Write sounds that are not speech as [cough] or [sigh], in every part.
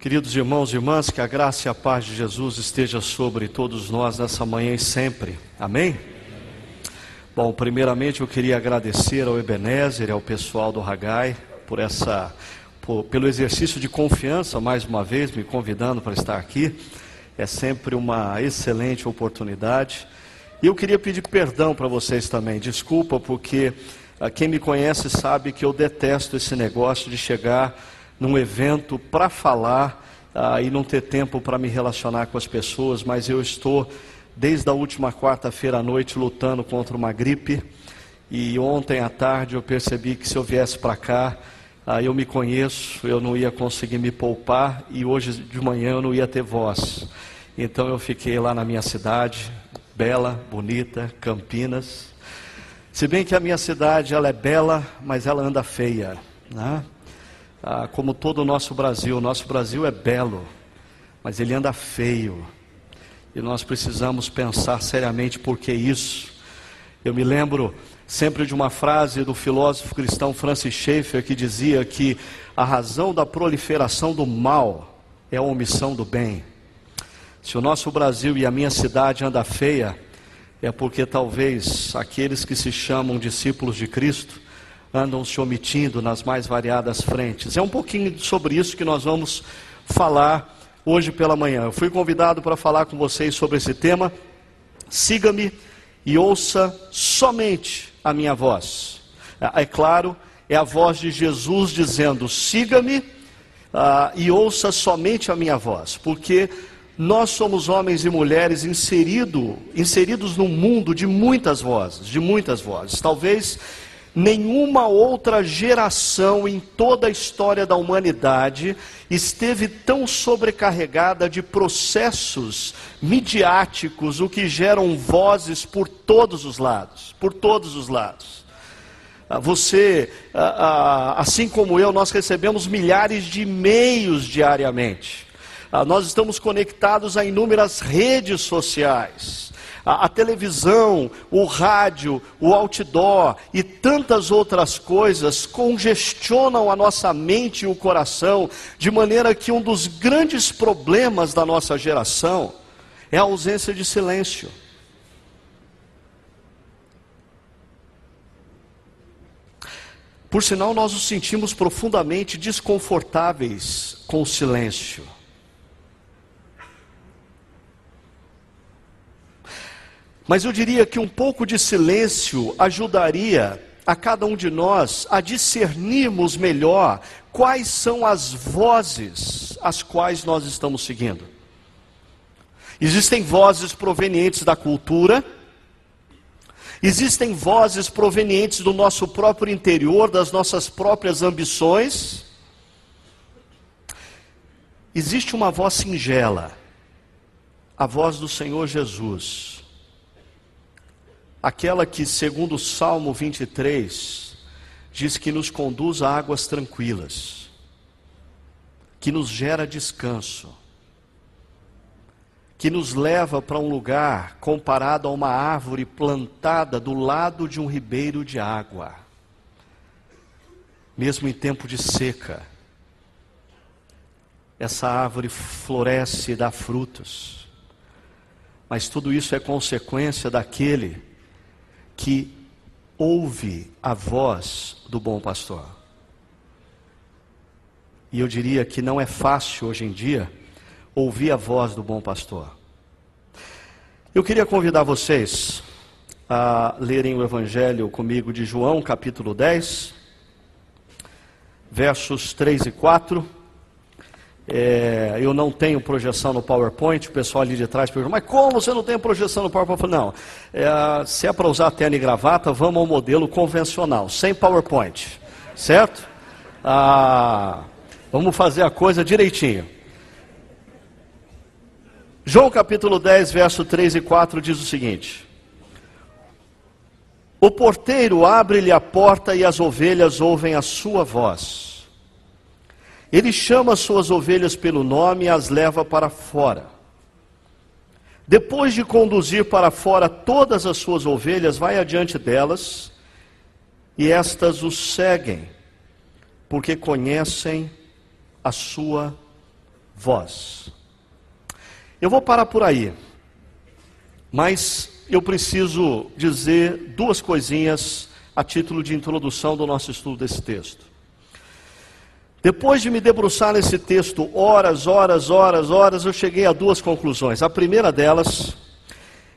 Queridos irmãos e irmãs, que a graça e a paz de Jesus esteja sobre todos nós nessa manhã e sempre. Amém? Bom, primeiramente eu queria agradecer ao Ebenezer e ao pessoal do Ragai por essa por, pelo exercício de confiança mais uma vez me convidando para estar aqui. É sempre uma excelente oportunidade. E eu queria pedir perdão para vocês também. Desculpa porque ah, quem me conhece sabe que eu detesto esse negócio de chegar num evento para falar ah, e não ter tempo para me relacionar com as pessoas, mas eu estou desde a última quarta-feira à noite lutando contra uma gripe. E ontem à tarde eu percebi que se eu viesse para cá, ah, eu me conheço, eu não ia conseguir me poupar e hoje de manhã eu não ia ter voz. Então eu fiquei lá na minha cidade, bela, bonita, Campinas. Se bem que a minha cidade ela é bela, mas ela anda feia, né? Ah, como todo o nosso Brasil. O nosso Brasil é belo, mas ele anda feio. E nós precisamos pensar seriamente por que isso. Eu me lembro sempre de uma frase do filósofo cristão Francis Schaeffer que dizia que a razão da proliferação do mal é a omissão do bem. Se o nosso Brasil e a minha cidade anda feia, é porque talvez aqueles que se chamam discípulos de Cristo andam se omitindo nas mais variadas frentes. É um pouquinho sobre isso que nós vamos falar hoje pela manhã. Eu fui convidado para falar com vocês sobre esse tema. Siga-me e ouça somente a minha voz. É, é claro, é a voz de Jesus dizendo: siga-me uh, e ouça somente a minha voz, porque nós somos homens e mulheres inserido, inseridos num mundo de muitas vozes, de muitas vozes. Talvez Nenhuma outra geração em toda a história da humanidade esteve tão sobrecarregada de processos midiáticos, o que geram vozes por todos os lados, por todos os lados. Ah, você, ah, ah, assim como eu, nós recebemos milhares de e-mails diariamente. Nós estamos conectados a inúmeras redes sociais a, a televisão, o rádio, o outdoor e tantas outras coisas congestionam a nossa mente e o coração, de maneira que um dos grandes problemas da nossa geração é a ausência de silêncio. Por sinal, nós nos sentimos profundamente desconfortáveis com o silêncio. Mas eu diria que um pouco de silêncio ajudaria a cada um de nós a discernirmos melhor quais são as vozes as quais nós estamos seguindo. Existem vozes provenientes da cultura, existem vozes provenientes do nosso próprio interior, das nossas próprias ambições. Existe uma voz singela, a voz do Senhor Jesus aquela que, segundo o Salmo 23, diz que nos conduz a águas tranquilas, que nos gera descanso, que nos leva para um lugar comparado a uma árvore plantada do lado de um ribeiro de água, mesmo em tempo de seca. Essa árvore floresce e dá frutos, mas tudo isso é consequência daquele que ouve a voz do bom pastor. E eu diria que não é fácil hoje em dia ouvir a voz do bom pastor. Eu queria convidar vocês a lerem o Evangelho comigo de João, capítulo 10, versos 3 e 4. É, eu não tenho projeção no PowerPoint, o pessoal ali de trás pergunta, mas como você não tem projeção no PowerPoint? Não, é, se é para usar terno e gravata, vamos ao modelo convencional, sem PowerPoint, certo? Ah, vamos fazer a coisa direitinho. João capítulo 10, verso 3 e 4 diz o seguinte: O porteiro abre-lhe a porta e as ovelhas ouvem a sua voz. Ele chama suas ovelhas pelo nome e as leva para fora. Depois de conduzir para fora todas as suas ovelhas, vai adiante delas e estas o seguem, porque conhecem a sua vós. Eu vou parar por aí, mas eu preciso dizer duas coisinhas a título de introdução do nosso estudo desse texto. Depois de me debruçar nesse texto horas, horas, horas, horas, eu cheguei a duas conclusões. A primeira delas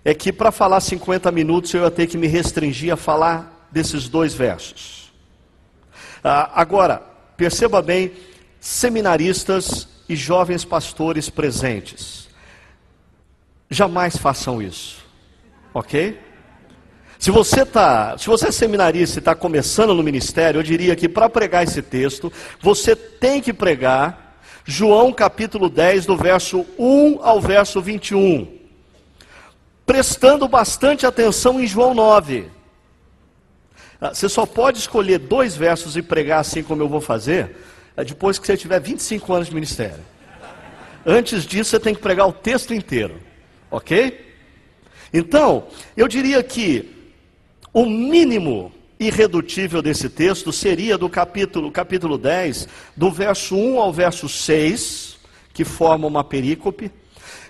é que para falar 50 minutos eu ia ter que me restringir a falar desses dois versos. Ah, agora, perceba bem, seminaristas e jovens pastores presentes, jamais façam isso, ok? Se você tá, se você é seminarista e está começando no ministério, eu diria que para pregar esse texto, você tem que pregar João capítulo 10, do verso 1 ao verso 21. Prestando bastante atenção em João 9. Ah, você só pode escolher dois versos e pregar assim como eu vou fazer, ah, depois que você tiver 25 anos de ministério. Antes disso, você tem que pregar o texto inteiro. Ok? Então, eu diria que o mínimo irredutível desse texto seria do capítulo, capítulo 10, do verso 1 ao verso 6, que forma uma perícope.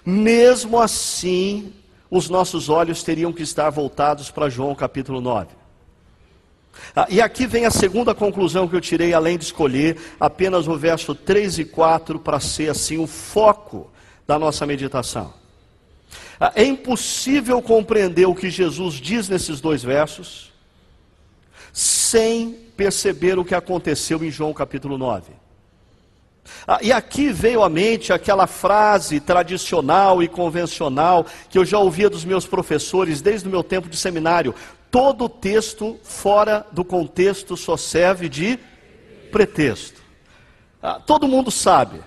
Mesmo assim, os nossos olhos teriam que estar voltados para João capítulo 9. Ah, e aqui vem a segunda conclusão que eu tirei, além de escolher apenas o verso 3 e 4 para ser assim o foco da nossa meditação. Ah, é impossível compreender o que Jesus diz nesses dois versos sem perceber o que aconteceu em João capítulo 9. Ah, e aqui veio à mente aquela frase tradicional e convencional que eu já ouvia dos meus professores desde o meu tempo de seminário: todo texto fora do contexto só serve de pretexto. Ah, todo mundo sabe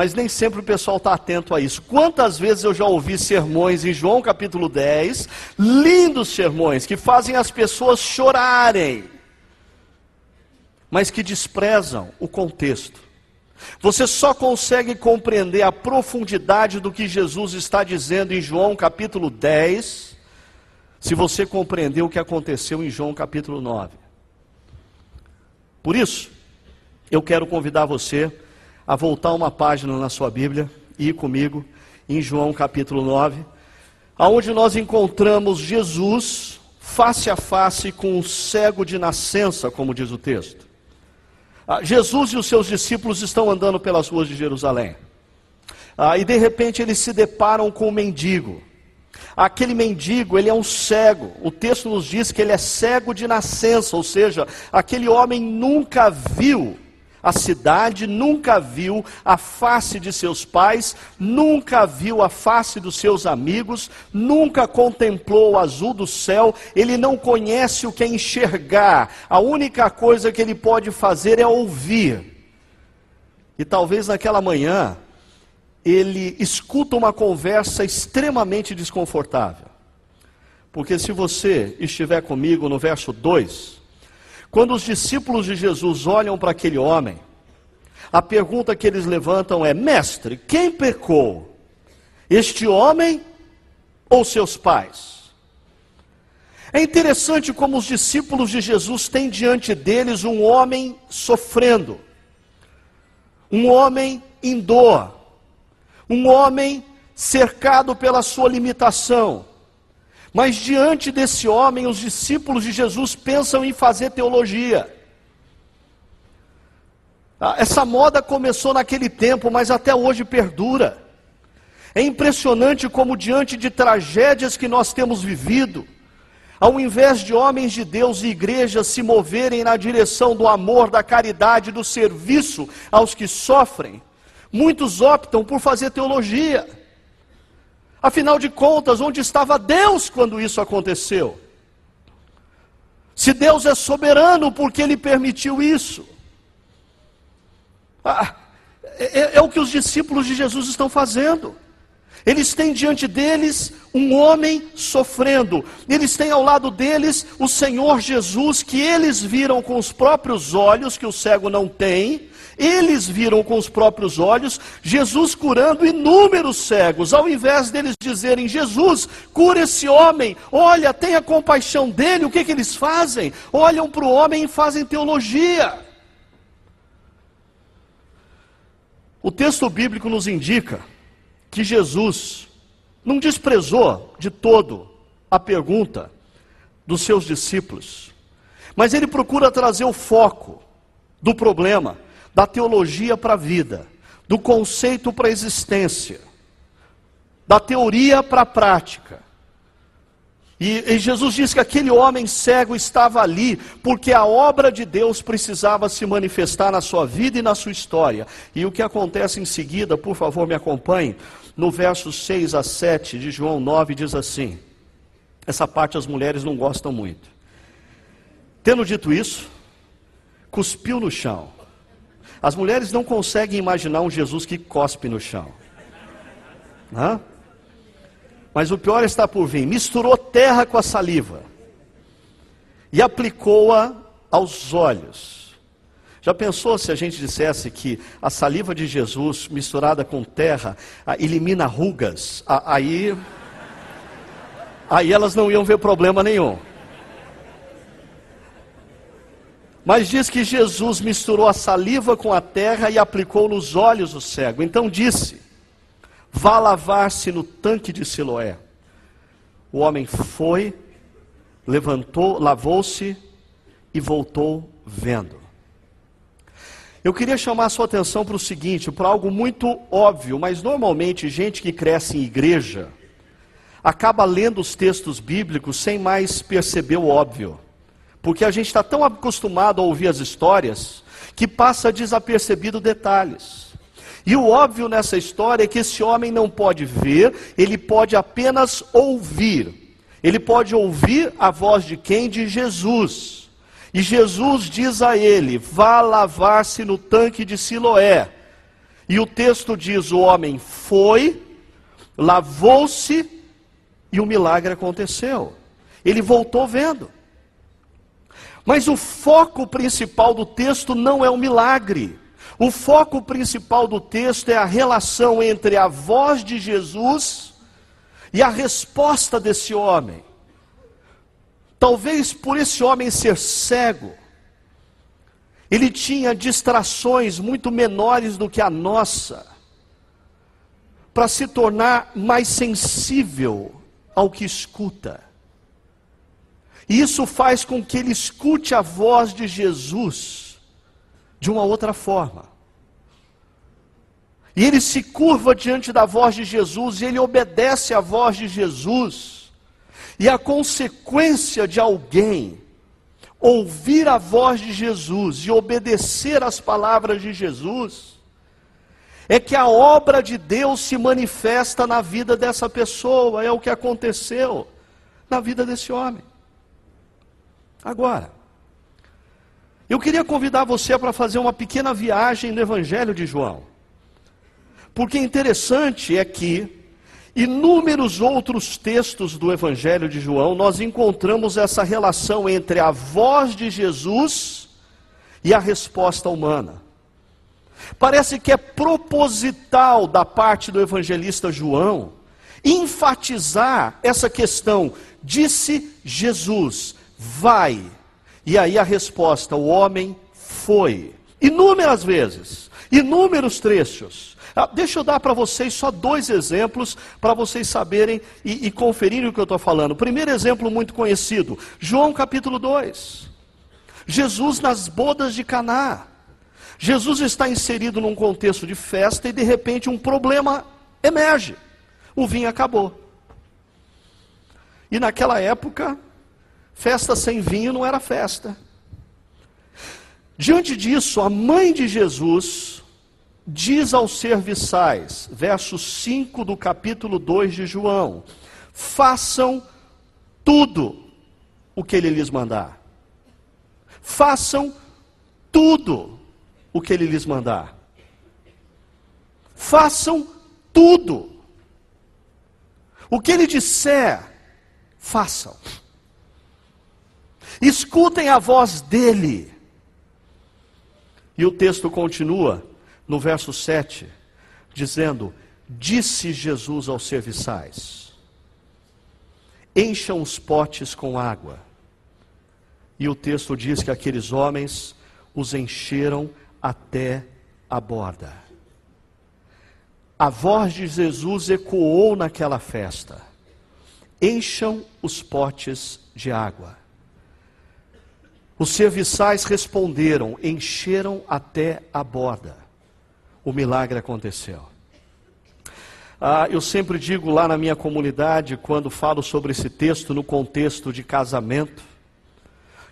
mas nem sempre o pessoal está atento a isso. Quantas vezes eu já ouvi sermões em João capítulo 10, lindos sermões, que fazem as pessoas chorarem, mas que desprezam o contexto. Você só consegue compreender a profundidade do que Jesus está dizendo em João capítulo 10, se você compreender o que aconteceu em João capítulo 9. Por isso, eu quero convidar você a voltar uma página na sua Bíblia e ir comigo em João capítulo 9, aonde nós encontramos Jesus face a face com o cego de nascença, como diz o texto. Ah, Jesus e os seus discípulos estão andando pelas ruas de Jerusalém. Ah, e de repente eles se deparam com um mendigo. Aquele mendigo, ele é um cego. O texto nos diz que ele é cego de nascença, ou seja, aquele homem nunca viu a cidade nunca viu a face de seus pais, nunca viu a face dos seus amigos, nunca contemplou o azul do céu, ele não conhece o que é enxergar, a única coisa que ele pode fazer é ouvir. E talvez naquela manhã, ele escuta uma conversa extremamente desconfortável. Porque se você estiver comigo no verso 2, quando os discípulos de Jesus olham para aquele homem, a pergunta que eles levantam é: Mestre, quem pecou? Este homem ou seus pais? É interessante como os discípulos de Jesus têm diante deles um homem sofrendo, um homem em dor, um homem cercado pela sua limitação, mas diante desse homem, os discípulos de Jesus pensam em fazer teologia. Ah, essa moda começou naquele tempo, mas até hoje perdura. É impressionante como, diante de tragédias que nós temos vivido, ao invés de homens de Deus e igrejas se moverem na direção do amor, da caridade, do serviço aos que sofrem, muitos optam por fazer teologia. Afinal de contas, onde estava Deus quando isso aconteceu? Se Deus é soberano, por que ele permitiu isso? Ah, é, é, o que os discípulos de Jesus estão fazendo. Eles têm diante deles um homem sofrendo, eles têm ao lado deles o Senhor Jesus, que eles viram com os próprios olhos, que o cego não tem, eles viram com os próprios olhos Jesus curando inúmeros cegos, ao invés deles dizerem: Jesus, cura esse homem, olha, tenha compaixão dele, o que, que eles fazem? Olham para o homem e fazem teologia. O texto bíblico nos indica que Jesus não desprezou de todo a pergunta dos seus discípulos, mas ele procura trazer o foco do problema, da teologia para a vida, do conceito para a existência, da teoria para a prática. E, e, Jesus diz que aquele homem cego estava ali porque a obra de Deus precisava se manifestar na sua vida e na sua história. E o que acontece em seguida, por favor, me acompanhe, no verso 6 a 7 de João 9, diz assim: essa parte as mulheres não gostam muito. Tendo dito isso, cuspiu no chão. As mulheres não conseguem imaginar um Jesus que cospe no chão. Hã? Mas o pior está por vir. Misturou terra com a saliva e aplicou-a aos olhos. Já pensou se a gente dissesse que a saliva de Jesus misturada com terra elimina rugas? Aí, aí elas não iam ver problema nenhum. Mas diz que Jesus misturou a saliva com a terra e aplicou nos olhos do cego. Então disse: Vá lavar-se no tanque de Siloé. O homem foi, levantou, lavou-se e voltou vendo. Eu queria chamar a sua atenção para o seguinte, para algo muito óbvio, mas normalmente gente que cresce em igreja acaba lendo os textos bíblicos sem mais perceber o óbvio. Porque a gente está tão acostumado a ouvir as histórias que passa desapercebido detalhes. E o óbvio nessa história é que esse homem não pode ver, ele pode apenas ouvir. Ele pode ouvir a voz de quem? De Jesus. E Jesus diz a ele: vá lavar-se no tanque de Siloé. E o texto diz: o homem foi, lavou-se e o milagre aconteceu. Ele voltou vendo. Mas o foco principal do texto não é o milagre. O foco principal do texto é a relação entre a voz de Jesus e a resposta desse homem. Talvez por esse homem ser cego, ele tinha distrações muito menores do que a nossa, para se tornar mais sensível ao que escuta. Isso faz com que ele escute a voz de Jesus de uma outra forma. E ele se curva diante da voz de Jesus e ele obedece à voz de Jesus. E a consequência de alguém ouvir a voz de Jesus e obedecer às palavras de Jesus é que a obra de Deus se manifesta na vida dessa pessoa, é o que aconteceu na vida desse homem. Agora, eu queria convidar você para fazer uma pequena viagem no Evangelho de João. Porque interessante é que, inúmeros outros textos do Evangelho de João, nós encontramos essa relação entre a voz de Jesus e a resposta humana. Parece que é proposital da parte do evangelista João enfatizar essa questão. Disse Jesus: vai. E aí a resposta: o homem foi. Inúmeras vezes, inúmeros trechos. Ah, deixa eu dar para vocês só dois exemplos para vocês saberem e, e conferirem o que eu estou falando. Primeiro exemplo muito conhecido, João capítulo 2. Jesus nas bodas de Caná. Jesus está inserido num contexto de festa e de repente um problema emerge. O vinho acabou. E naquela época, festa sem vinho não era festa. Diante disso, a mãe de Jesus diz aos serviçais, verso 5 do capítulo 2 de João: façam tudo o que ele lhes mandar. Façam tudo o que ele lhes mandar. Façam tudo. O que ele disser, façam. Escutem a voz dele. E o texto continua: no verso 7, dizendo: Disse Jesus aos serviçais: Encham os potes com água. E o texto diz que aqueles homens os encheram até a borda. a voz de Jesus ecoou naquela festa: Encham os potes de água. Os serviçais responderam, encheram até a borda. O milagre aconteceu. Ah, eu sempre digo lá na minha comunidade, quando falo sobre esse texto no contexto de casamento,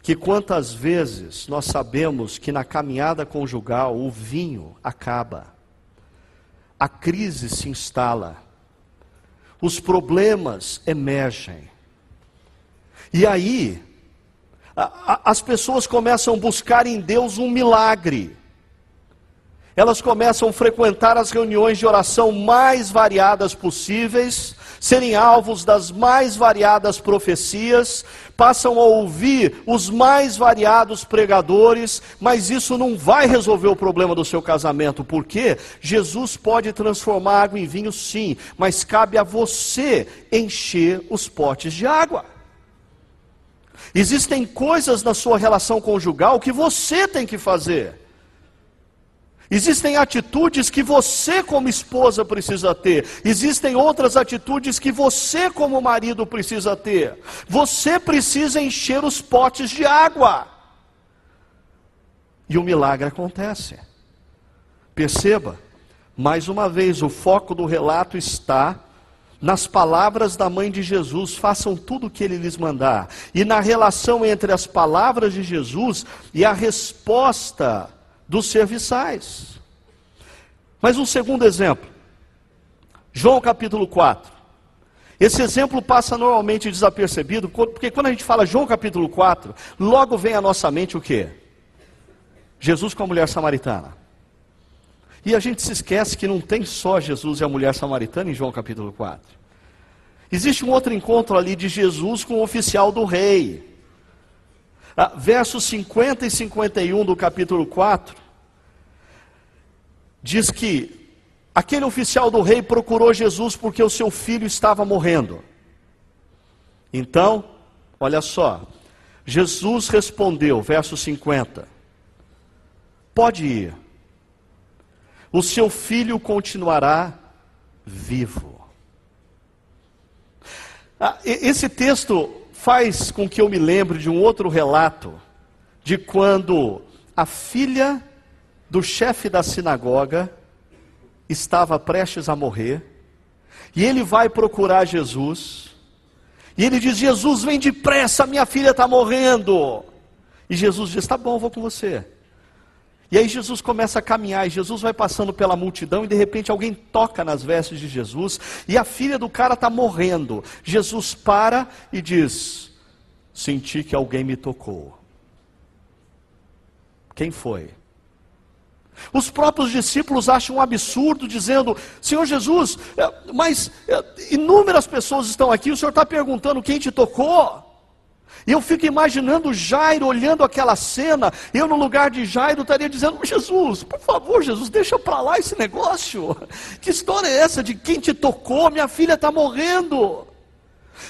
que quantas vezes nós sabemos que na caminhada conjugal o vinho acaba, a crise se instala, os problemas emergem. E aí, as pessoas começam a buscar em Deus um milagre. Elas começam a frequentar as reuniões de oração mais variadas possíveis, serem alvos das mais variadas profecias, passam a ouvir os mais variados pregadores, mas isso não vai resolver o problema do seu casamento, porque Jesus pode transformar água em vinho, sim, mas cabe a você encher os potes de água. Existem coisas na sua relação conjugal que você tem que fazer. Existem atitudes que você, como esposa, precisa ter. Existem outras atitudes que você, como marido, precisa ter. Você precisa encher os potes de água. E o milagre acontece. Perceba, mais uma vez, o foco do relato está nas palavras da mãe de Jesus, façam tudo o que ele lhes mandar, e na relação entre as palavras de Jesus e a resposta dos serviçais. Mas um segundo exemplo, João capítulo 4. Esse exemplo passa normalmente desapercebido, porque quando a gente fala João capítulo 4, logo vem à nossa mente o que? Jesus com a mulher samaritana. E a gente se esquece que não tem só Jesus e a mulher samaritana em João capítulo 4. Existe um outro encontro ali de Jesus com o oficial do rei. Ah, versos 50 e 51 do capítulo 4, diz que aquele oficial do rei procurou Jesus porque o seu filho estava morrendo. Então, olha só, Jesus respondeu, verso 50: Pode ir, o seu filho continuará vivo. Ah, esse texto faz com que eu me lembre de um outro relato, de quando a filha do chefe da sinagoga estava prestes a morrer, e ele vai procurar Jesus, e ele diz: Jesus, vem depressa, minha filha está morrendo. E Jesus diz: Tá bom, vou com você. E aí Jesus começa a caminhar, e Jesus vai passando pela multidão, e de repente alguém toca nas vestes de Jesus, e a filha do cara está morrendo. Jesus para e diz: Senti que alguém me tocou. Quem foi? Os próprios discípulos acham um absurdo, dizendo: Senhor Jesus, é, mas é, inúmeras pessoas estão aqui, o Senhor está perguntando quem te tocou. E eu fico imaginando Jairo olhando aquela cena, eu no lugar de Jairo estaria dizendo: Jesus, por favor, Jesus, deixa para lá esse negócio. Que história é essa de quem te tocou? Minha filha está morrendo.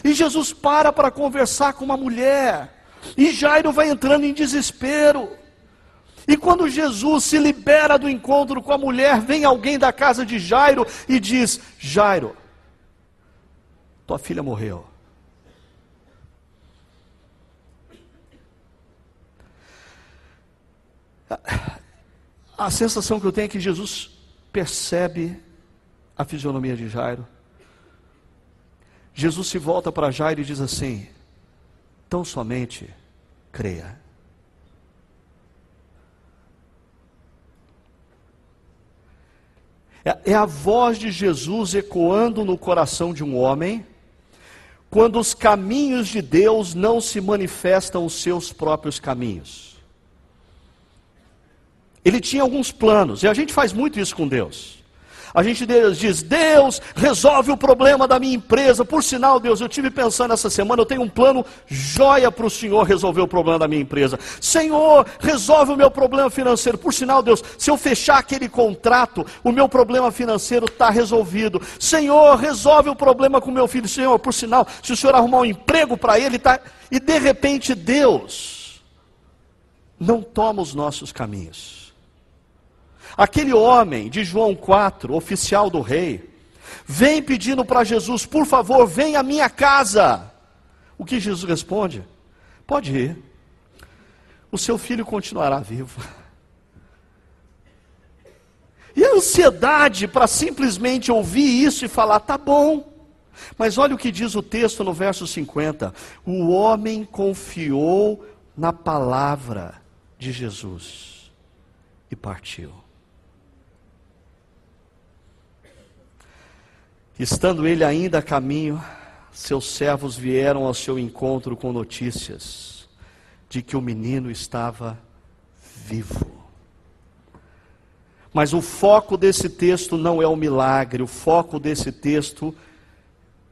E Jesus para para conversar com uma mulher, e Jairo vai entrando em desespero. E quando Jesus se libera do encontro com a mulher, vem alguém da casa de Jairo e diz: Jairo, tua filha morreu. A sensação que eu tenho é que Jesus percebe a fisionomia de Jairo. Jesus se volta para Jairo e diz assim: tão somente creia. É, é a voz de Jesus ecoando no coração de um homem, quando os caminhos de Deus não se manifestam os seus próprios caminhos. Ele tinha alguns planos, e a gente faz muito isso com Deus. A gente diz, Deus, resolve o problema da minha empresa. Por sinal, Deus, eu tive pensando essa semana, eu tenho um plano joia para o Senhor resolver o problema da minha empresa. Senhor, resolve o meu problema financeiro. Por sinal, Deus, se eu fechar aquele contrato, o meu problema financeiro está resolvido. Senhor, resolve o problema com meu filho. Senhor, por sinal, se o Senhor arrumar um emprego para ele, tá... e de repente Deus não toma os nossos caminhos. Aquele homem de João 4, oficial do rei, vem pedindo para Jesus, por favor, vem à minha casa. O que Jesus responde? Pode ir, o seu filho continuará vivo. E a ansiedade para simplesmente ouvir isso e falar, tá bom. Mas olha o que diz o texto no verso 50. O homem confiou na palavra de Jesus e partiu. Estando ele ainda a caminho, seus servos vieram ao seu encontro com notícias de que o menino estava vivo. Mas o foco desse texto não é o milagre, o foco desse texto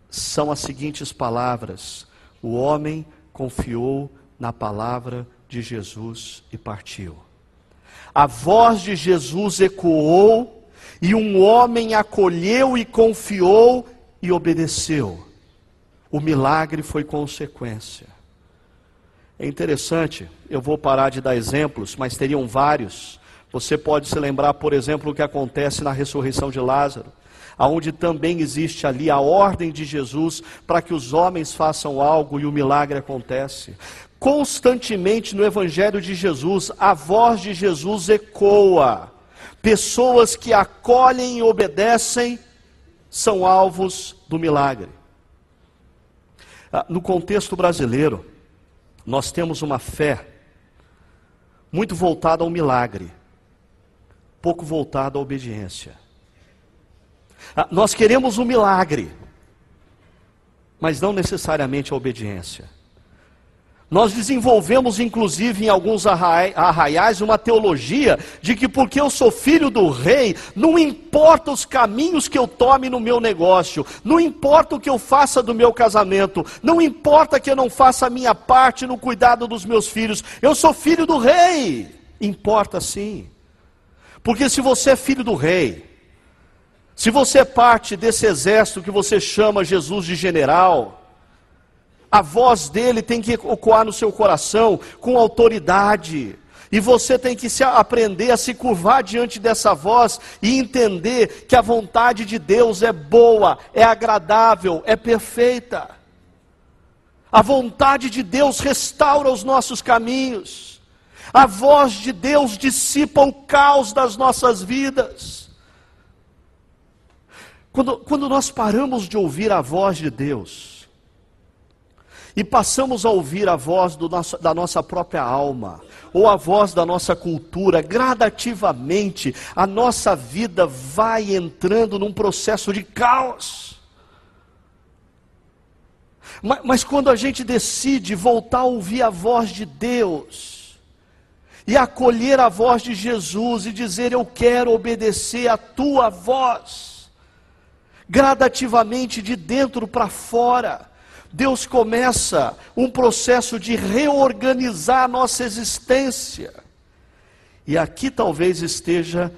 são as seguintes palavras: O homem confiou na palavra de Jesus e partiu. A voz de Jesus ecoou e um homem acolheu e confiou e obedeceu. O milagre foi consequência. É interessante, eu vou parar de dar exemplos, mas teriam vários. Você pode se lembrar, por exemplo, o que acontece na ressurreição de Lázaro, aonde também existe ali a ordem de Jesus para que os homens façam algo e o milagre acontece. Constantemente no evangelho de Jesus, a voz de Jesus ecoa Pessoas que acolhem e obedecem são alvos do milagre. Ah, no contexto brasileiro, nós temos uma fé muito voltada ao milagre, pouco voltada à obediência. Ah, nós queremos um milagre, mas não necessariamente a obediência. Nós desenvolvemos, inclusive, em alguns arraiais, uma teologia de que porque eu sou filho do rei, não importa os caminhos que eu tome no meu negócio, não importa o que eu faça do meu casamento, não importa que eu não faça a minha parte no cuidado dos meus filhos, eu sou filho do rei. Importa sim. Porque se você é filho do rei, se você é parte desse exército que você chama Jesus de general, a voz dele tem que ecoar no seu coração com autoridade. E você tem que se aprender a se curvar diante dessa voz e entender que a vontade de Deus é boa, é agradável, é perfeita. A vontade de Deus restaura os nossos caminhos. A voz de Deus dissipa o caos das nossas vidas. Quando, quando nós paramos de ouvir a voz de Deus, e passamos a ouvir a voz nosso, da nossa própria alma, ou a voz da nossa cultura, gradativamente a nossa vida vai entrando num processo de caos. Mas, mas quando a gente decide voltar a ouvir a voz de Deus, e acolher a voz de Jesus e dizer: Eu quero obedecer a tua voz, gradativamente de dentro para fora, Deus começa um processo de reorganizar a nossa existência. E aqui talvez esteja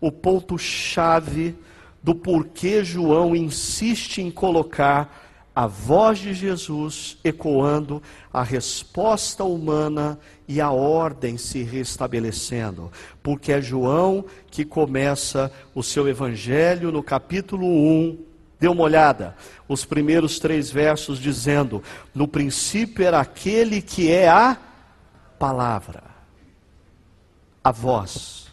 o ponto-chave do porquê João insiste em colocar a voz de Jesus ecoando a resposta humana e a ordem se restabelecendo. Porque é João que começa o seu evangelho no capítulo 1, Dê uma olhada, os primeiros três versos dizendo: No princípio era aquele que é a palavra, a voz.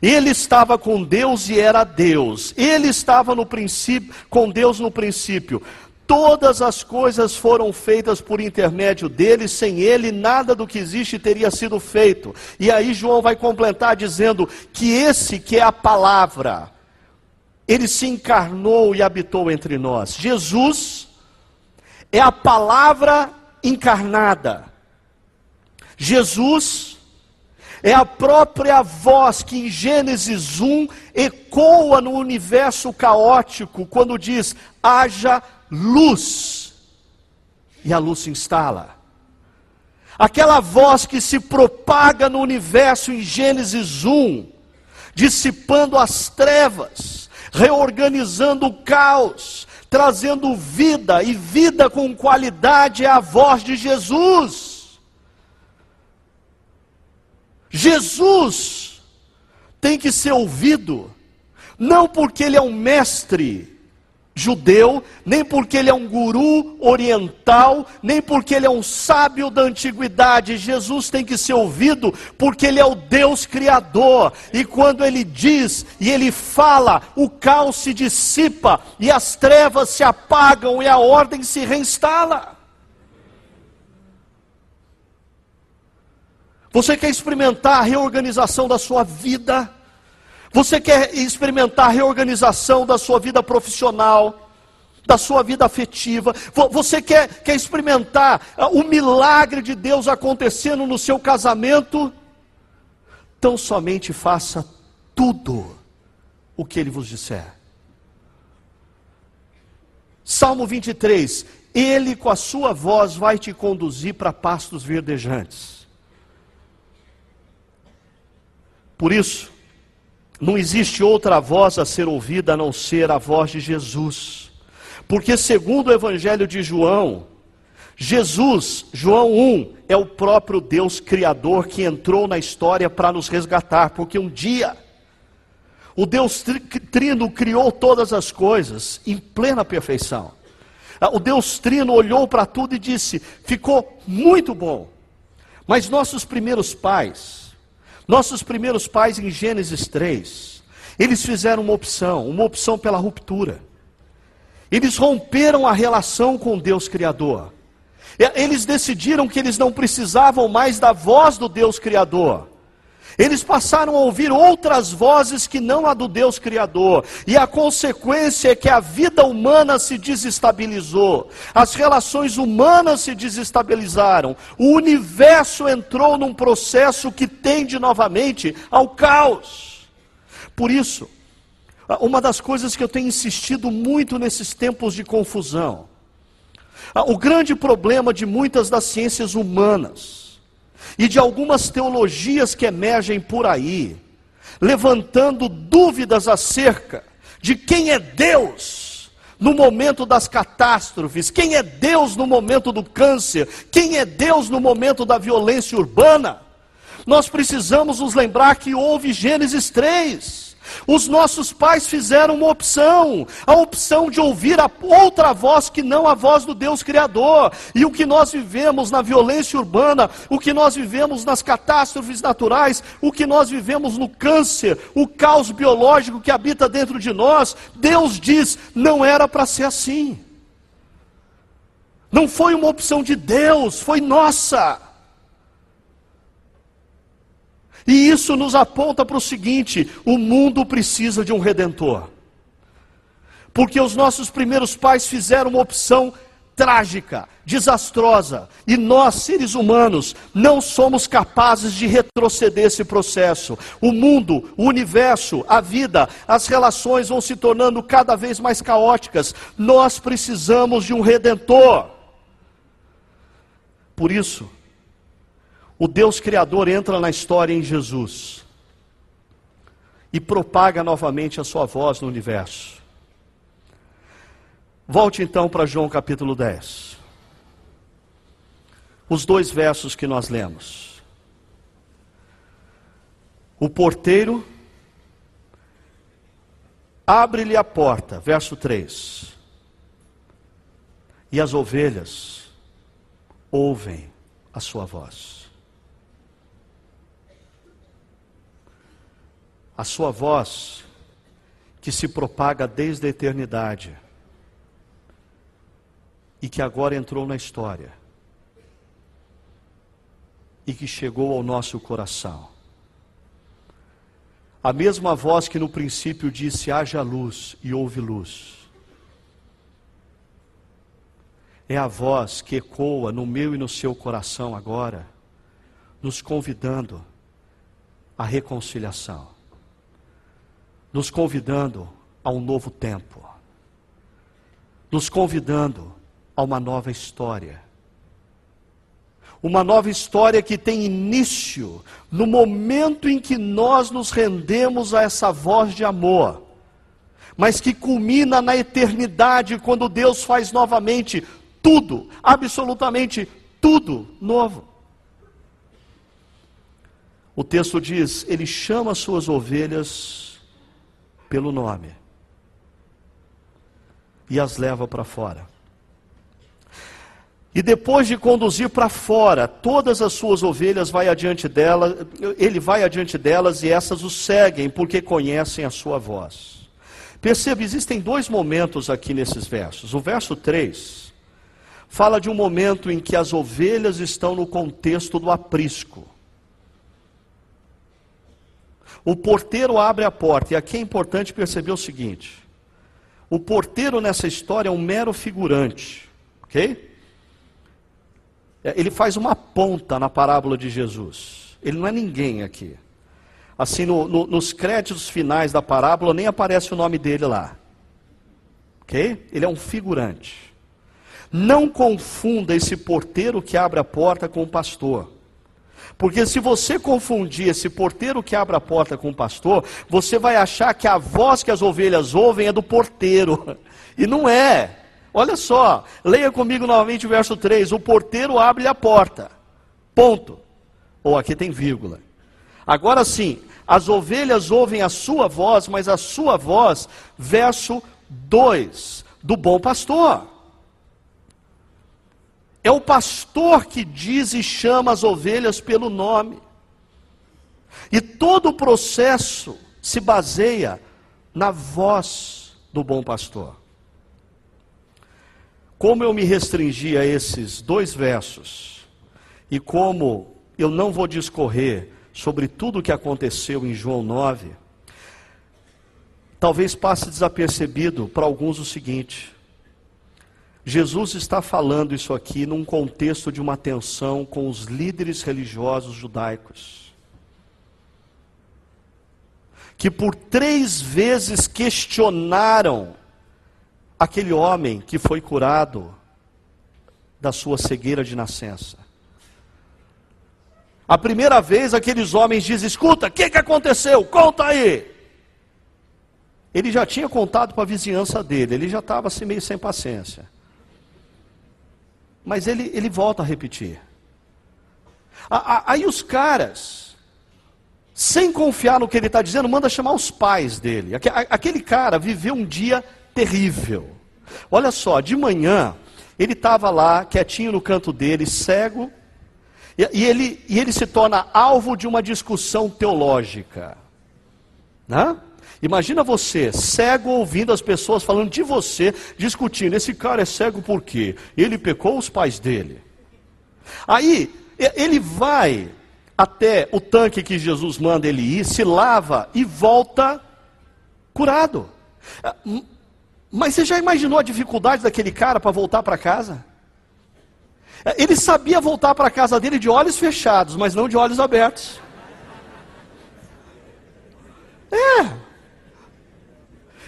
Ele estava com Deus e era Deus. Ele estava no princípio, com Deus no princípio. Todas as coisas foram feitas por intermédio dele, sem ele nada do que existe teria sido feito. E aí João vai completar dizendo que esse que é a palavra, ele se encarnou e habitou entre nós. Jesus é a palavra encarnada. Jesus é a própria voz que em Gênesis 1 ecoa no universo caótico quando diz: haja luz. E a luz se instala. Aquela voz que se propaga no universo em Gênesis 1, dissipando as trevas reorganizando o caos, trazendo vida e vida com qualidade é a voz de Jesus. Jesus tem que ser ouvido, não porque ele é um mestre judeu, nem porque ele é um guru oriental, nem porque ele é um sábio da antiguidade. Jesus tem que ser ouvido porque ele é o Deus criador. E quando ele diz e ele fala, o caos se dissipa e as trevas se apagam e a ordem se reinstala. Você quer experimentar a reorganização da sua vida? Você quer experimentar a reorganização da sua vida profissional, da sua vida afetiva? Você quer, quer experimentar ah, o milagre de Deus acontecendo no seu casamento? Então somente faça tudo o que ele vos disser. Salmo 23: Ele com a sua voz vai te conduzir para pastos verdejantes. Por isso, não existe outra voz a ser ouvida a não ser a voz de Jesus. Porque, segundo o Evangelho de João, Jesus, João 1, é o próprio Deus Criador que entrou na história para nos resgatar, porque um dia o Deus Trino criou todas as coisas em plena perfeição. Ah, o Deus Trino olhou para tudo e disse: ficou muito bom. Mas nossos primeiros pais, nossos primeiros pais em Gênesis 3, eles fizeram uma opção, uma opção pela ruptura. Eles romperam a relação com Deus Criador. Eles decidiram que eles não precisavam mais da voz do Deus Criador. Eles passaram a ouvir outras vozes que não a do Deus Criador, e a consequência é que a vida humana se desestabilizou, as relações humanas se desestabilizaram, o universo entrou num processo que tende novamente ao caos. Por isso, uma das coisas que eu tenho insistido muito nesses tempos de confusão, o grande problema de muitas das ciências humanas, e de algumas teologias que emergem por aí, levantando dúvidas acerca de quem é Deus no momento das catástrofes, quem é Deus no momento do câncer, quem é Deus no momento da violência urbana. Nós precisamos nos lembrar que houve Gênesis 3. Os nossos pais fizeram uma opção, a opção de ouvir a outra voz que não a voz do Deus Criador. E o que nós vivemos na violência urbana, o que nós vivemos nas catástrofes naturais, o que nós vivemos no câncer, o caos biológico que habita dentro de nós, Deus diz: não era para ser assim. Não foi uma opção de Deus, foi nossa. E isso nos aponta para o seguinte: o mundo precisa de um redentor. Porque os nossos primeiros pais fizeram uma opção trágica, desastrosa, e nós, seres humanos, não somos capazes de retroceder esse processo. O mundo, o universo, a vida, as relações vão se tornando cada vez mais caóticas. Nós precisamos de um redentor. Por isso, o Deus Criador entra na história em Jesus e propaga novamente a sua voz no universo. Volte então para João capítulo 10. Os dois versos que nós lemos. O porteiro abre-lhe a porta, verso 3. E as ovelhas ouvem a sua voz. A sua voz, que se propaga desde a eternidade e que agora entrou na história e que chegou ao nosso coração. A mesma voz que no princípio disse: haja luz e houve luz. É a voz que ecoa no meu e no seu coração agora, nos convidando à reconciliação nos convidando a um novo tempo, nos convidando a uma nova história. Uma nova história que tem início no momento em que nós nos rendemos a essa voz de amor, mas que culmina na eternidade, quando Deus faz novamente tudo, absolutamente tudo novo. O texto diz: Ele chama as suas ovelhas pelo nome e as leva para fora. E depois de conduzir para fora todas as suas ovelhas, vai adiante dela, ele vai adiante delas e essas o seguem, porque conhecem a sua voz. Perceba, existem dois momentos aqui nesses versos. O verso 3 fala de um momento em que as ovelhas estão no contexto do aprisco. O porteiro abre a porta, e aqui é importante perceber o seguinte: o porteiro nessa história é um mero figurante, ok? É, ele faz uma ponta na parábola de Jesus. Ele não é ninguém aqui. Assim, no, no, nos créditos finais da parábola, nem aparece o nome dele lá. Ok? Ele é um figurante. Não confunda esse porteiro que abre a porta com o pastor. Porque se você confundir esse porteiro que abre a porta com o pastor, você vai achar que a voz que as ovelhas ouvem é do porteiro. [laughs] E não é. Olha só, leia comigo novamente o verso 3: O porteiro abre a porta. Ponto. Ou aqui tem vírgula. Agora sim, as ovelhas ouvem a sua voz, mas a sua voz, verso 2, do bom pastor. É o pastor que diz e chama as ovelhas pelo nome. E todo o processo se baseia na voz do bom pastor. Como eu me restringi a esses dois versos, e como eu não vou discorrer sobre tudo o que aconteceu em João 9, talvez passe desapercebido para alguns o seguinte: Jesus está falando isso aqui num contexto de uma tensão com os líderes religiosos judaicos. Que por três vezes questionaram aquele homem que foi curado da sua cegueira de nascença. A primeira vez aqueles homens dizem: Escuta, o que, que aconteceu? Conta aí. Ele já tinha contado para a vizinhança dele, ele já estava assim meio sem paciência. Mas ele, ele volta a repetir. Aí os caras, sem confiar no que ele está dizendo, manda chamar os pais dele. Aquele cara viveu um dia terrível. Olha só, de manhã, ele estava lá, quietinho no canto dele, cego, e, ele, e ele se torna alvo de uma discussão teológica. Né? Imagina você, cego, ouvindo as pessoas falando de você, discutindo: esse cara é cego por quê? Ele pecou os pais dele. Aí, ele vai até o tanque que Jesus manda ele ir, se lava e volta curado. Mas você já imaginou a dificuldade daquele cara para voltar para casa? Ele sabia voltar para a casa dele de olhos fechados, mas não de olhos abertos. É.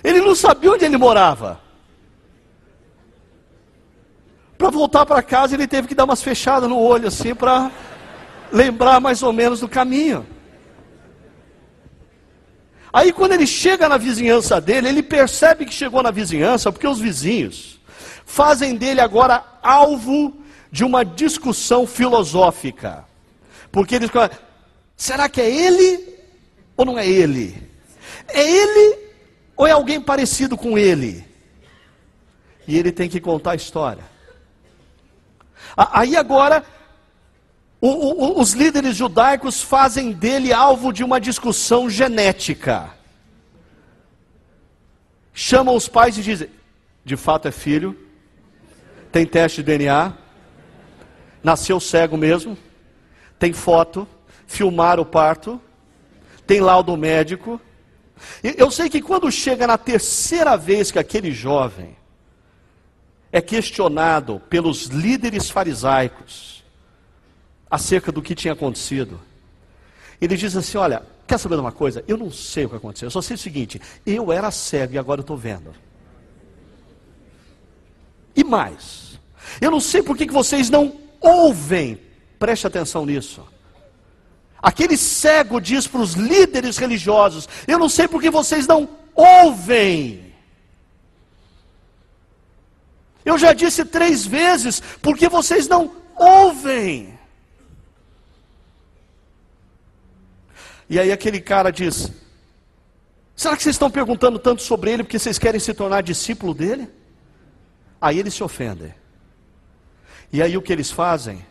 Ele não sabia onde ele morava. Para voltar para casa, ele teve que dar umas fechadas no olho, assim, para lembrar mais ou menos do caminho. Aí quando ele chega na vizinhança dele, ele percebe que chegou na vizinhança, porque os vizinhos fazem dele agora alvo de uma discussão filosófica. Porque eles falam, será que é ele ou não é ele? É ele ou é alguém parecido com ele? E ele tem que contar a história. Aí agora o, o, os líderes judaicos fazem dele alvo de uma discussão genética. Chamam os pais e dizem: de fato é filho, tem teste de DNA, nasceu cego mesmo, tem foto, filmar o parto, tem laudo médico. Eu sei que quando chega na terceira vez que aquele jovem é questionado pelos líderes farisaicos, acerca do que tinha acontecido. Ele diz assim: Olha, quer saber de uma coisa? Eu não sei o que aconteceu. Eu só sei o seguinte: eu era cego e agora eu estou vendo. E mais, eu não sei por que vocês não ouvem. Preste atenção nisso. Aquele cego diz para os líderes religiosos: Eu não sei por que vocês não ouvem. Eu já disse três vezes, porque vocês não ouvem. E aí aquele cara diz: Será que vocês estão perguntando tanto sobre ele porque vocês querem se tornar discípulo dele? Aí eles se ofendem. E aí o que eles fazem?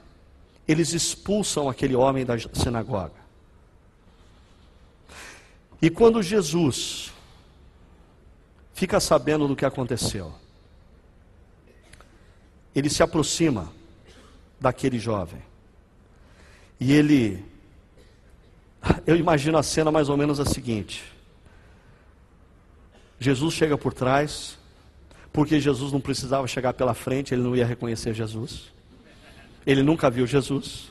Eles expulsam aquele homem da sinagoga. E quando Jesus fica sabendo do que aconteceu, ele se aproxima daquele jovem. E ele, [laughs] eu imagino a cena mais ou menos a seguinte: Jesus chega por trás, porque Jesus não precisava chegar pela frente, ele não ia reconhecer Jesus. Ele nunca viu Jesus.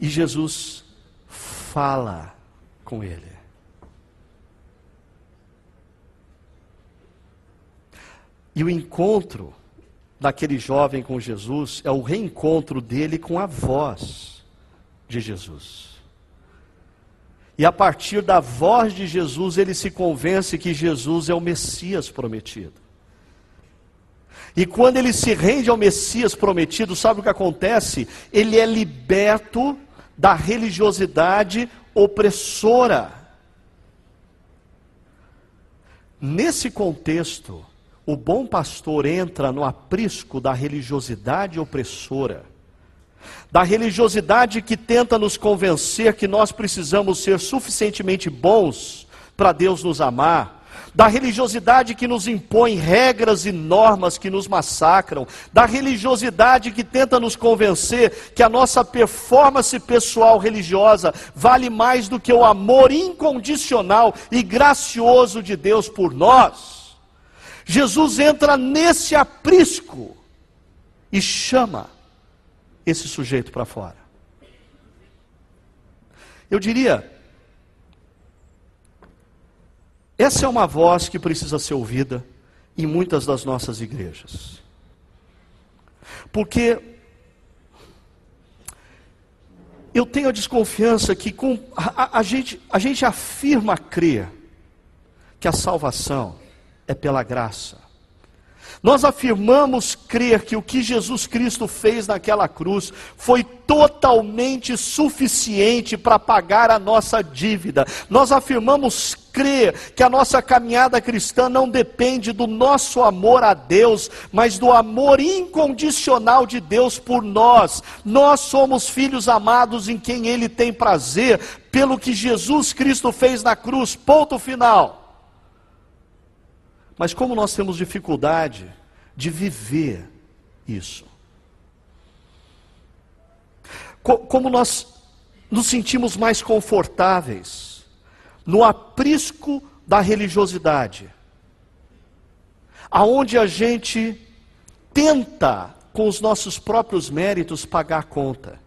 E Jesus fala com ele. E o encontro daquele jovem com Jesus é o reencontro dele com a voz de Jesus. E a partir da voz de Jesus, ele se convence que Jesus é o Messias prometido. E quando ele se rende ao Messias prometido, sabe o que acontece? Ele é liberto da religiosidade opressora. Nesse contexto, o bom pastor entra no aprisco da religiosidade opressora da religiosidade que tenta nos convencer que nós precisamos ser suficientemente bons para Deus nos amar, da religiosidade que nos impõe regras e normas que nos massacram, da religiosidade que tenta nos convencer que a nossa performance pessoal religiosa vale mais do que o amor incondicional e gracioso de Deus por nós. Jesus entra nesse aprisco e chama esse sujeito para fora. Eu diria, essa é uma voz que precisa ser ouvida em muitas das nossas igrejas. Porque eu tenho a desconfiança que com, a, a, gente, a gente afirma crer que a salvação é pela graça. Nós afirmamos crer que o que Jesus Cristo fez naquela cruz foi totalmente suficiente para pagar a nossa dívida. Nós afirmamos crer que a nossa caminhada cristã não depende do nosso amor a Deus, mas do amor incondicional de Deus por nós. Nós somos filhos amados em quem Ele tem prazer, pelo que Jesus Cristo fez na cruz. Ponto final. Mas como nós temos dificuldade de viver isso? Como nós nos sentimos mais confortáveis no aprisco da religiosidade, aonde a gente tenta com os nossos próprios méritos pagar a conta.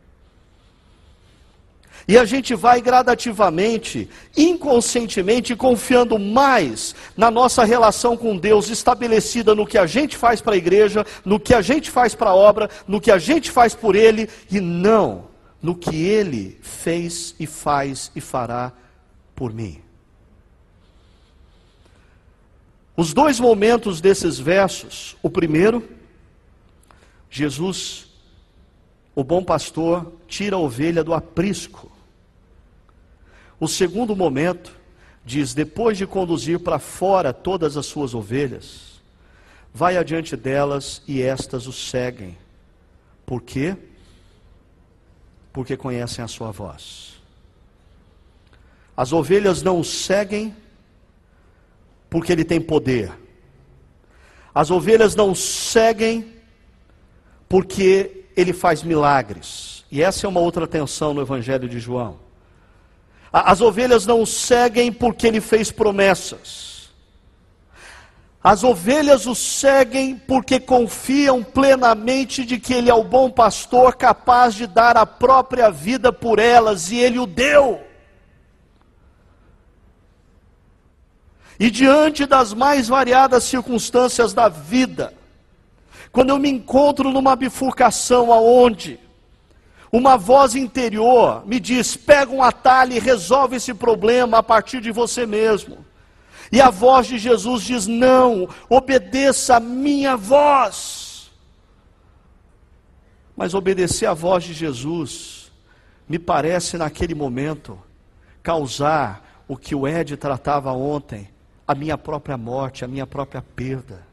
E a gente vai gradativamente, inconscientemente, confiando mais na nossa relação com Deus, estabelecida no que a gente faz para a igreja, no que a gente faz para a obra, no que a gente faz por Ele, e não no que Ele fez e faz e fará por mim. Os dois momentos desses versos, o primeiro, Jesus, o bom pastor, tira a ovelha do aprisco o segundo momento diz: depois de conduzir para fora todas as suas ovelhas, vai adiante delas e estas o seguem. Por quê? Porque conhecem a sua voz. As ovelhas não o seguem porque ele tem poder. As ovelhas não o seguem porque ele faz milagres. E essa é uma outra tensão no Evangelho de João. As ovelhas não o seguem porque ele fez promessas. As ovelhas o seguem porque confiam plenamente de que ele é o bom pastor capaz de dar a própria vida por elas e ele o deu. E diante das mais variadas circunstâncias da vida, quando eu me encontro numa bifurcação aonde uma voz interior me diz: pega um atalho e resolve esse problema a partir de você mesmo. E a voz de Jesus diz: não, obedeça a minha voz. Mas obedecer à voz de Jesus me parece naquele momento causar o que o Ed tratava ontem, a minha própria morte, a minha própria perda.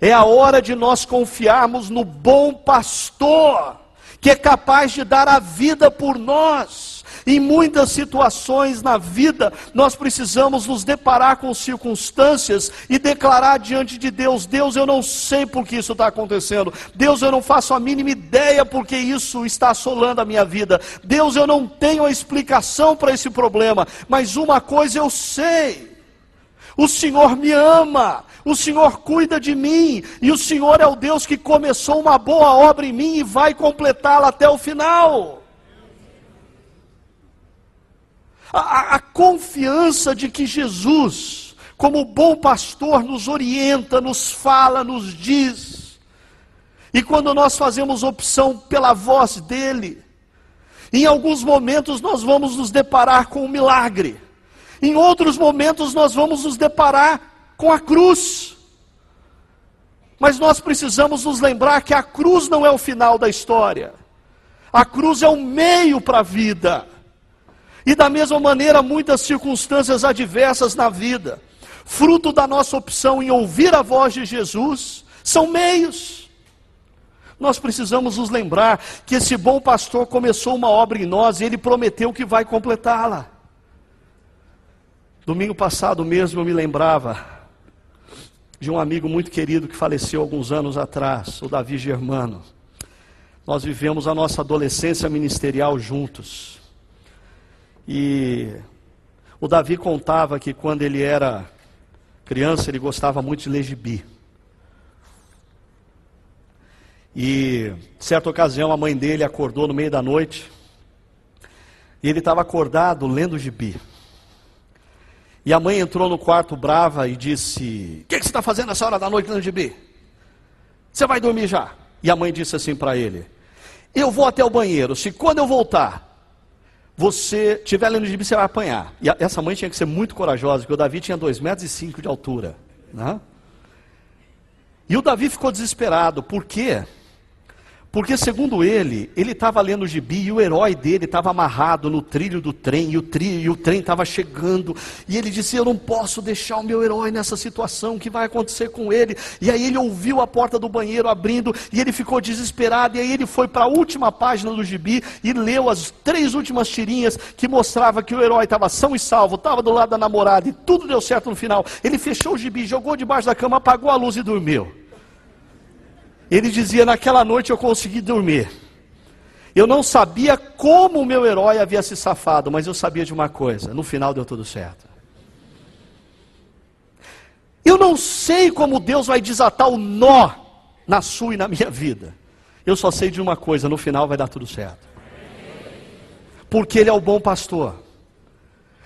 É a hora de nós confiarmos no bom pastor, que é capaz de dar a vida por nós. Em muitas situações na vida, nós precisamos nos deparar com circunstâncias e declarar diante de Deus: Deus, eu não sei por que isso está acontecendo. Deus, eu não faço a mínima ideia por que isso está assolando a minha vida. Deus, eu não tenho a explicação para esse problema. Mas uma coisa eu sei: o Senhor me ama. O Senhor cuida de mim, e o Senhor é o Deus que começou uma boa obra em mim e vai completá-la até o final. a, a confiança de que Jesus, como bom pastor, nos orienta, nos fala, nos diz. E quando nós fazemos opção pela voz dele, em alguns momentos nós vamos nos deparar com um milagre, em outros momentos nós vamos nos deparar com a cruz. Mas nós precisamos nos lembrar que a cruz não é o final da história, a cruz é o meio para a vida. E da mesma maneira, muitas circunstâncias adversas na vida, fruto da nossa opção em ouvir a voz de Jesus, são meios. Nós precisamos nos lembrar que esse bom pastor começou uma obra em nós e ele prometeu que vai completá-la. Domingo passado mesmo eu me lembrava de um amigo muito querido que faleceu alguns anos atrás, o Davi Germano. Nós vivemos a nossa adolescência ministerial juntos. E o Davi contava que quando ele era criança, ele gostava muito de ler gibi. E, certa ocasião, a mãe dele acordou no meio da noite. E ele estava acordado lendo gibi. E a mãe entrou no quarto brava e disse: O que, que, você está fazendo essa hora da noite lendo gibi? Você vai dormir já? E a mãe disse assim para ele: Eu vou até o banheiro. Se quando eu voltar, você tiver lendo gibi, você vai apanhar. E essa mãe tinha que ser muito corajosa, porque o Davi tinha 2,5 metros e cinco de altura. Né? E o Davi ficou desesperado, por quê? Porque, segundo ele, ele estava lendo o gibi e o herói dele estava amarrado no trilho do trem, e o, e o trem estava chegando. E ele disse: Eu não posso deixar o meu herói nessa situação, o que vai acontecer com ele? E aí ele ouviu a porta do banheiro abrindo e ele ficou desesperado. E aí ele foi para a última página do gibi e leu as três últimas tirinhas que mostrava que o herói estava são e salvo, estava do lado da namorada e tudo deu certo no final. Ele fechou o gibi, jogou debaixo da cama, apagou a luz e dormiu. Ele dizia: Naquela noite eu consegui dormir. Eu não sabia como o meu herói havia se safado, mas eu sabia de uma coisa: no final deu tudo certo. Eu não sei como Deus vai desatar o nó na sua e na minha vida. Eu só sei de uma coisa: no final vai dar tudo certo. Porque Ele é o bom pastor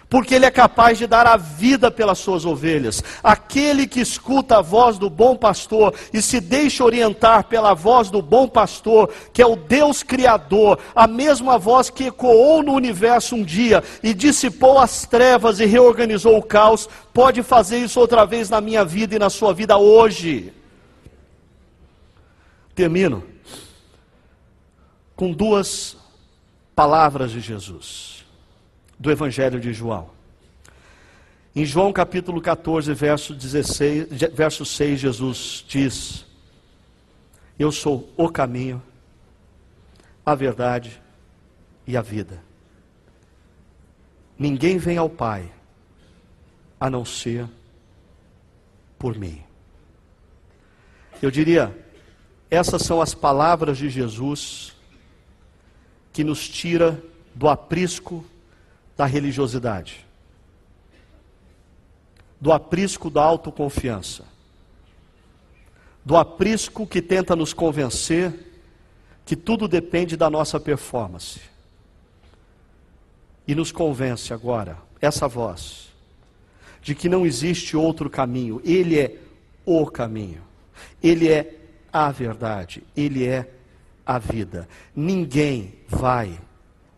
porque ele é capaz de dar a vida pelas suas ovelhas. Aquele que escuta a voz do bom pastor e se deixa orientar pela voz do bom pastor, que é o Deus Criador, a mesma voz que ecoou no universo um dia e dissipou as trevas e reorganizou o caos, pode fazer isso outra vez na minha vida e na sua vida hoje. Termino com duas palavras de Jesus do Evangelho de João. Em João capítulo 14, verso, 16, verso 6, Jesus diz: Eu sou o caminho, a verdade e a vida. Ninguém vem ao Pai a não ser por mim. Eu diria, essas são as palavras de Jesus que nos tira do aprisco da religiosidade, do aprisco da autoconfiança, do aprisco que tenta nos convencer que tudo depende da nossa performance. E nos convence agora, essa voz, de que não existe outro caminho, Ele é o caminho, Ele é a verdade, Ele é a vida. Ninguém vai,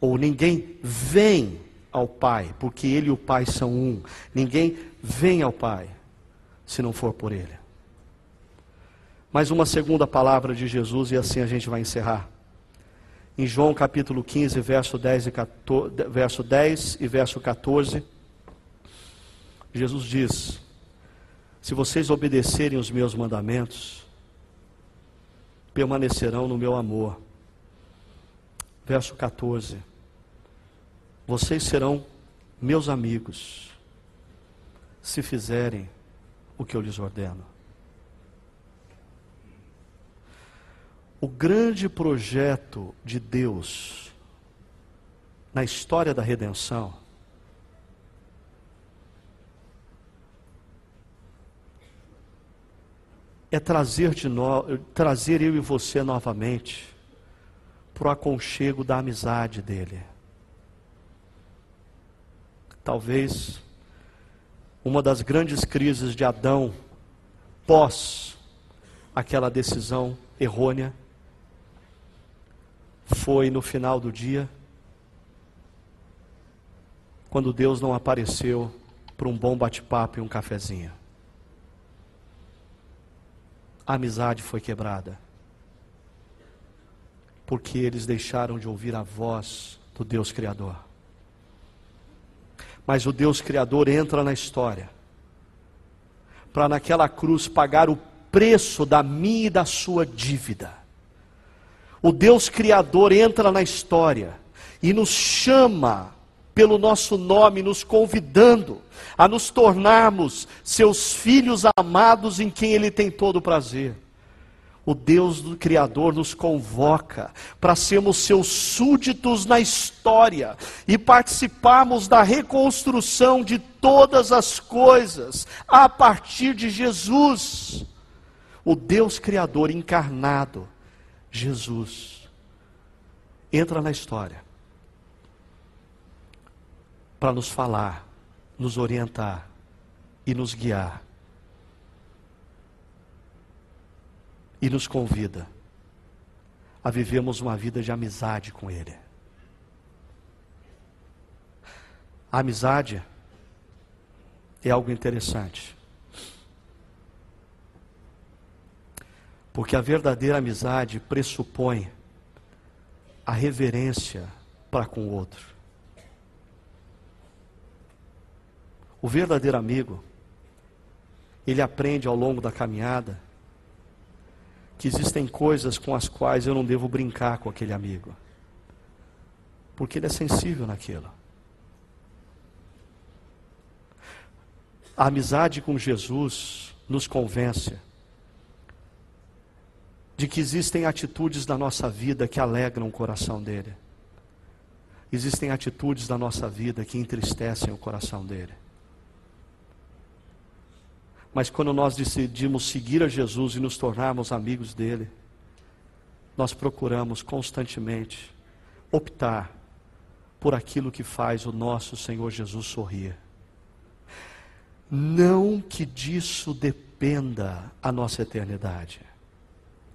ou ninguém vem ao Pai, porque Ele e o Pai são um. Ninguém vem ao Pai se não for por Ele. Mais uma segunda palavra de Jesus e assim a gente vai encerrar. Em João capítulo 15, verso 10 e, 14, verso 10 e verso 14, Jesus diz: Se vocês obedecerem os meus mandamentos, permanecerão no meu amor. Verso 14: Vocês serão meus amigos, se fizerem o que eu lhes ordeno. O grande projeto de Deus na história da redenção é trazer, de no, trazer eu e você novamente para o aconchego da amizade dele. Talvez uma das grandes crises de Adão pós aquela decisão errônea foi no final do dia, quando Deus não apareceu para um bom bate-papo e um cafezinho. A amizade foi quebrada. Porque eles deixaram de ouvir a voz do Deus Criador. Mas o Deus Criador entra na história para naquela cruz pagar o preço da minha e da sua dívida o Deus Criador entra na história e nos chama pelo nosso nome, nos convidando a nos tornarmos seus filhos amados em quem Ele tem todo o prazer. O Deus do Criador nos convoca para sermos seus súditos na história e participarmos da reconstrução de todas as coisas a partir de Jesus, o Deus Criador encarnado Jesus entra na história para nos falar, nos orientar e nos guiar. E nos convida a vivermos uma vida de amizade com Ele. A amizade é algo interessante. Porque a verdadeira amizade pressupõe a reverência para com o outro. O verdadeiro amigo, ele aprende ao longo da caminhada que existem coisas com as quais eu não devo brincar com aquele amigo, porque ele é sensível naquilo. A amizade com Jesus nos convence de que existem atitudes na nossa vida que alegram o coração dele. Existem atitudes na nossa vida que entristecem o coração dele. Mas quando nós decidimos seguir a Jesus e nos tornarmos amigos dele, nós procuramos constantemente optar por aquilo que faz o nosso Senhor Jesus sorrir. Não que disso dependa a nossa eternidade.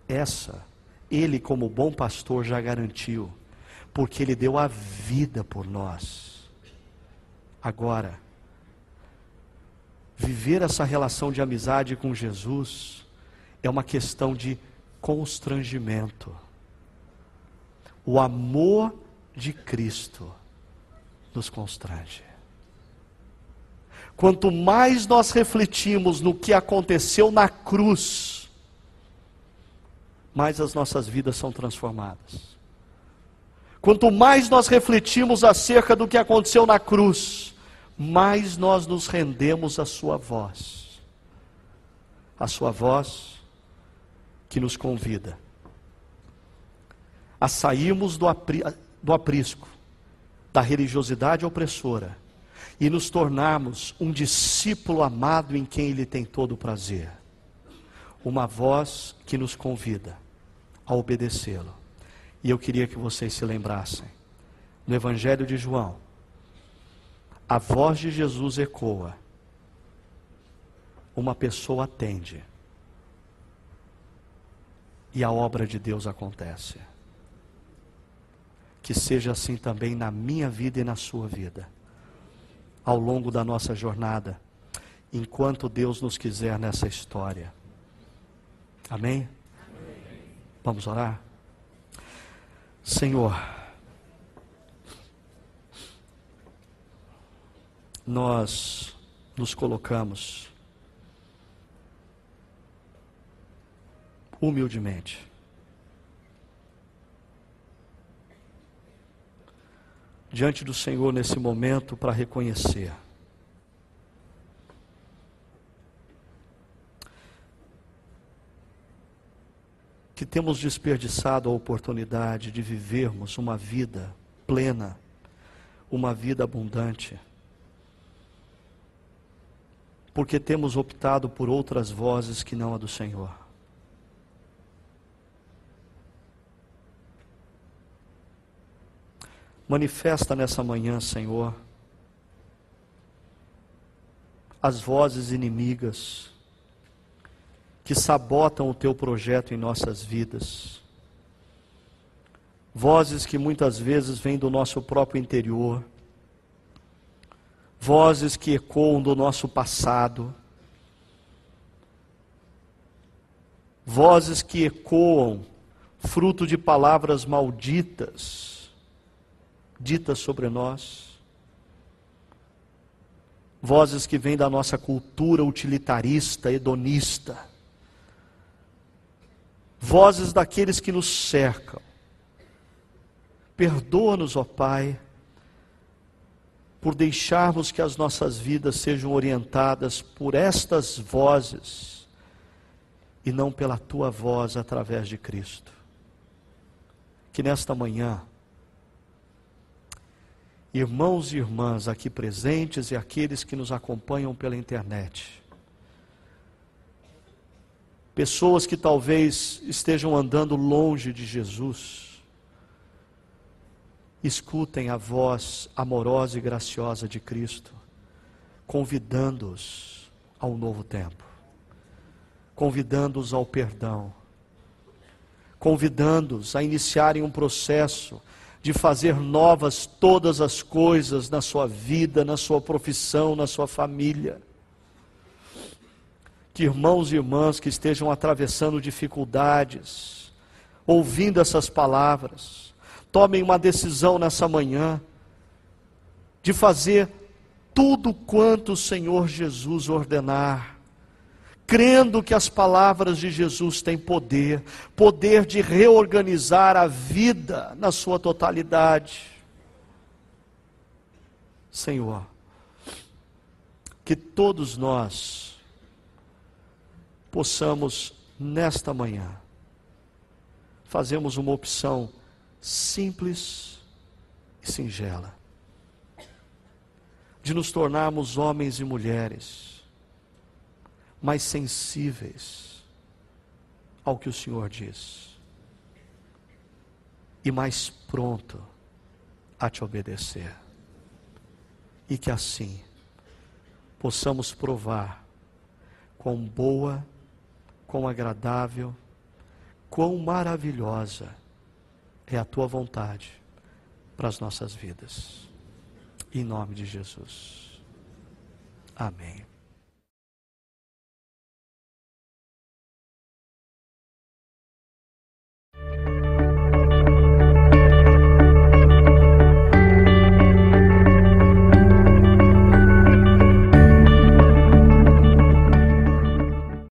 Essa, ele, como bom pastor, já garantiu, porque ele deu a vida por nós. Agora, viver essa relação de amizade com Jesus é uma questão de constrangimento. O amor de Cristo nos constrange. Quanto mais nós refletimos no que aconteceu na cruz, mais as nossas vidas são transformadas. Quanto mais nós refletimos acerca do que aconteceu na cruz, mais nós nos rendemos à Sua voz. A Sua voz que nos convida a sairmos do, apri do aprisco, da religiosidade opressora e nos tornarmos um discípulo amado em quem Ele tem todo o prazer. Uma voz que nos convida a obedecê-lo. E eu queria que vocês se lembrassem. No Evangelho de João, a voz de Jesus ecoa. Uma pessoa atende. E a obra de Deus acontece. Que seja assim também na minha vida e na sua vida. Ao longo da nossa jornada. Enquanto Deus nos quiser nessa história. Amém? Vamos orar? Senhor, nós nos colocamos humildemente. Diante do Senhor nesse momento para reconhecer. Que temos desperdiçado a oportunidade de vivermos uma vida plena, uma vida abundante, porque temos optado por outras vozes que não a do Senhor. Manifesta nessa manhã, Senhor, as vozes inimigas que sabotam o teu projeto em nossas vidas. Vozes que muitas vezes vêm do nosso próprio interior, vozes que ecoam do nosso passado, vozes que ecoam fruto de palavras malditas ditas sobre nós, vozes que vêm da nossa cultura utilitarista, hedonista. Vozes daqueles que nos cercam. Perdoa-nos, ó Pai, por deixarmos que as nossas vidas sejam orientadas por estas vozes e não pela tua voz através de Cristo. Que nesta manhã, irmãos e irmãs aqui presentes e aqueles que nos acompanham pela internet, pessoas que talvez estejam andando longe de Jesus, escutem a voz amorosa e graciosa de Cristo, convidando-os ao novo tempo, convidando-os ao perdão, convidando-os a iniciarem um processo de fazer novas todas as coisas na sua vida, na sua profissão, na sua família. Que irmãos e irmãs que estejam atravessando dificuldades, ouvindo essas palavras, tomem uma decisão nessa manhã de fazer tudo quanto o Senhor Jesus ordenar, crendo que as palavras de Jesus têm poder, poder de reorganizar a vida na sua totalidade. Senhor, que todos nós possamos, nesta manhã, fazermos uma opção simples e singela, de nos tornarmos homens e mulheres mais sensíveis ao que o Senhor diz e mais pronto a te obedecer. E que assim possamos provar quão boa quão agradável, quão maravilhosa é a tua vontade para as nossas vidas. Em nome de Jesus. Amém.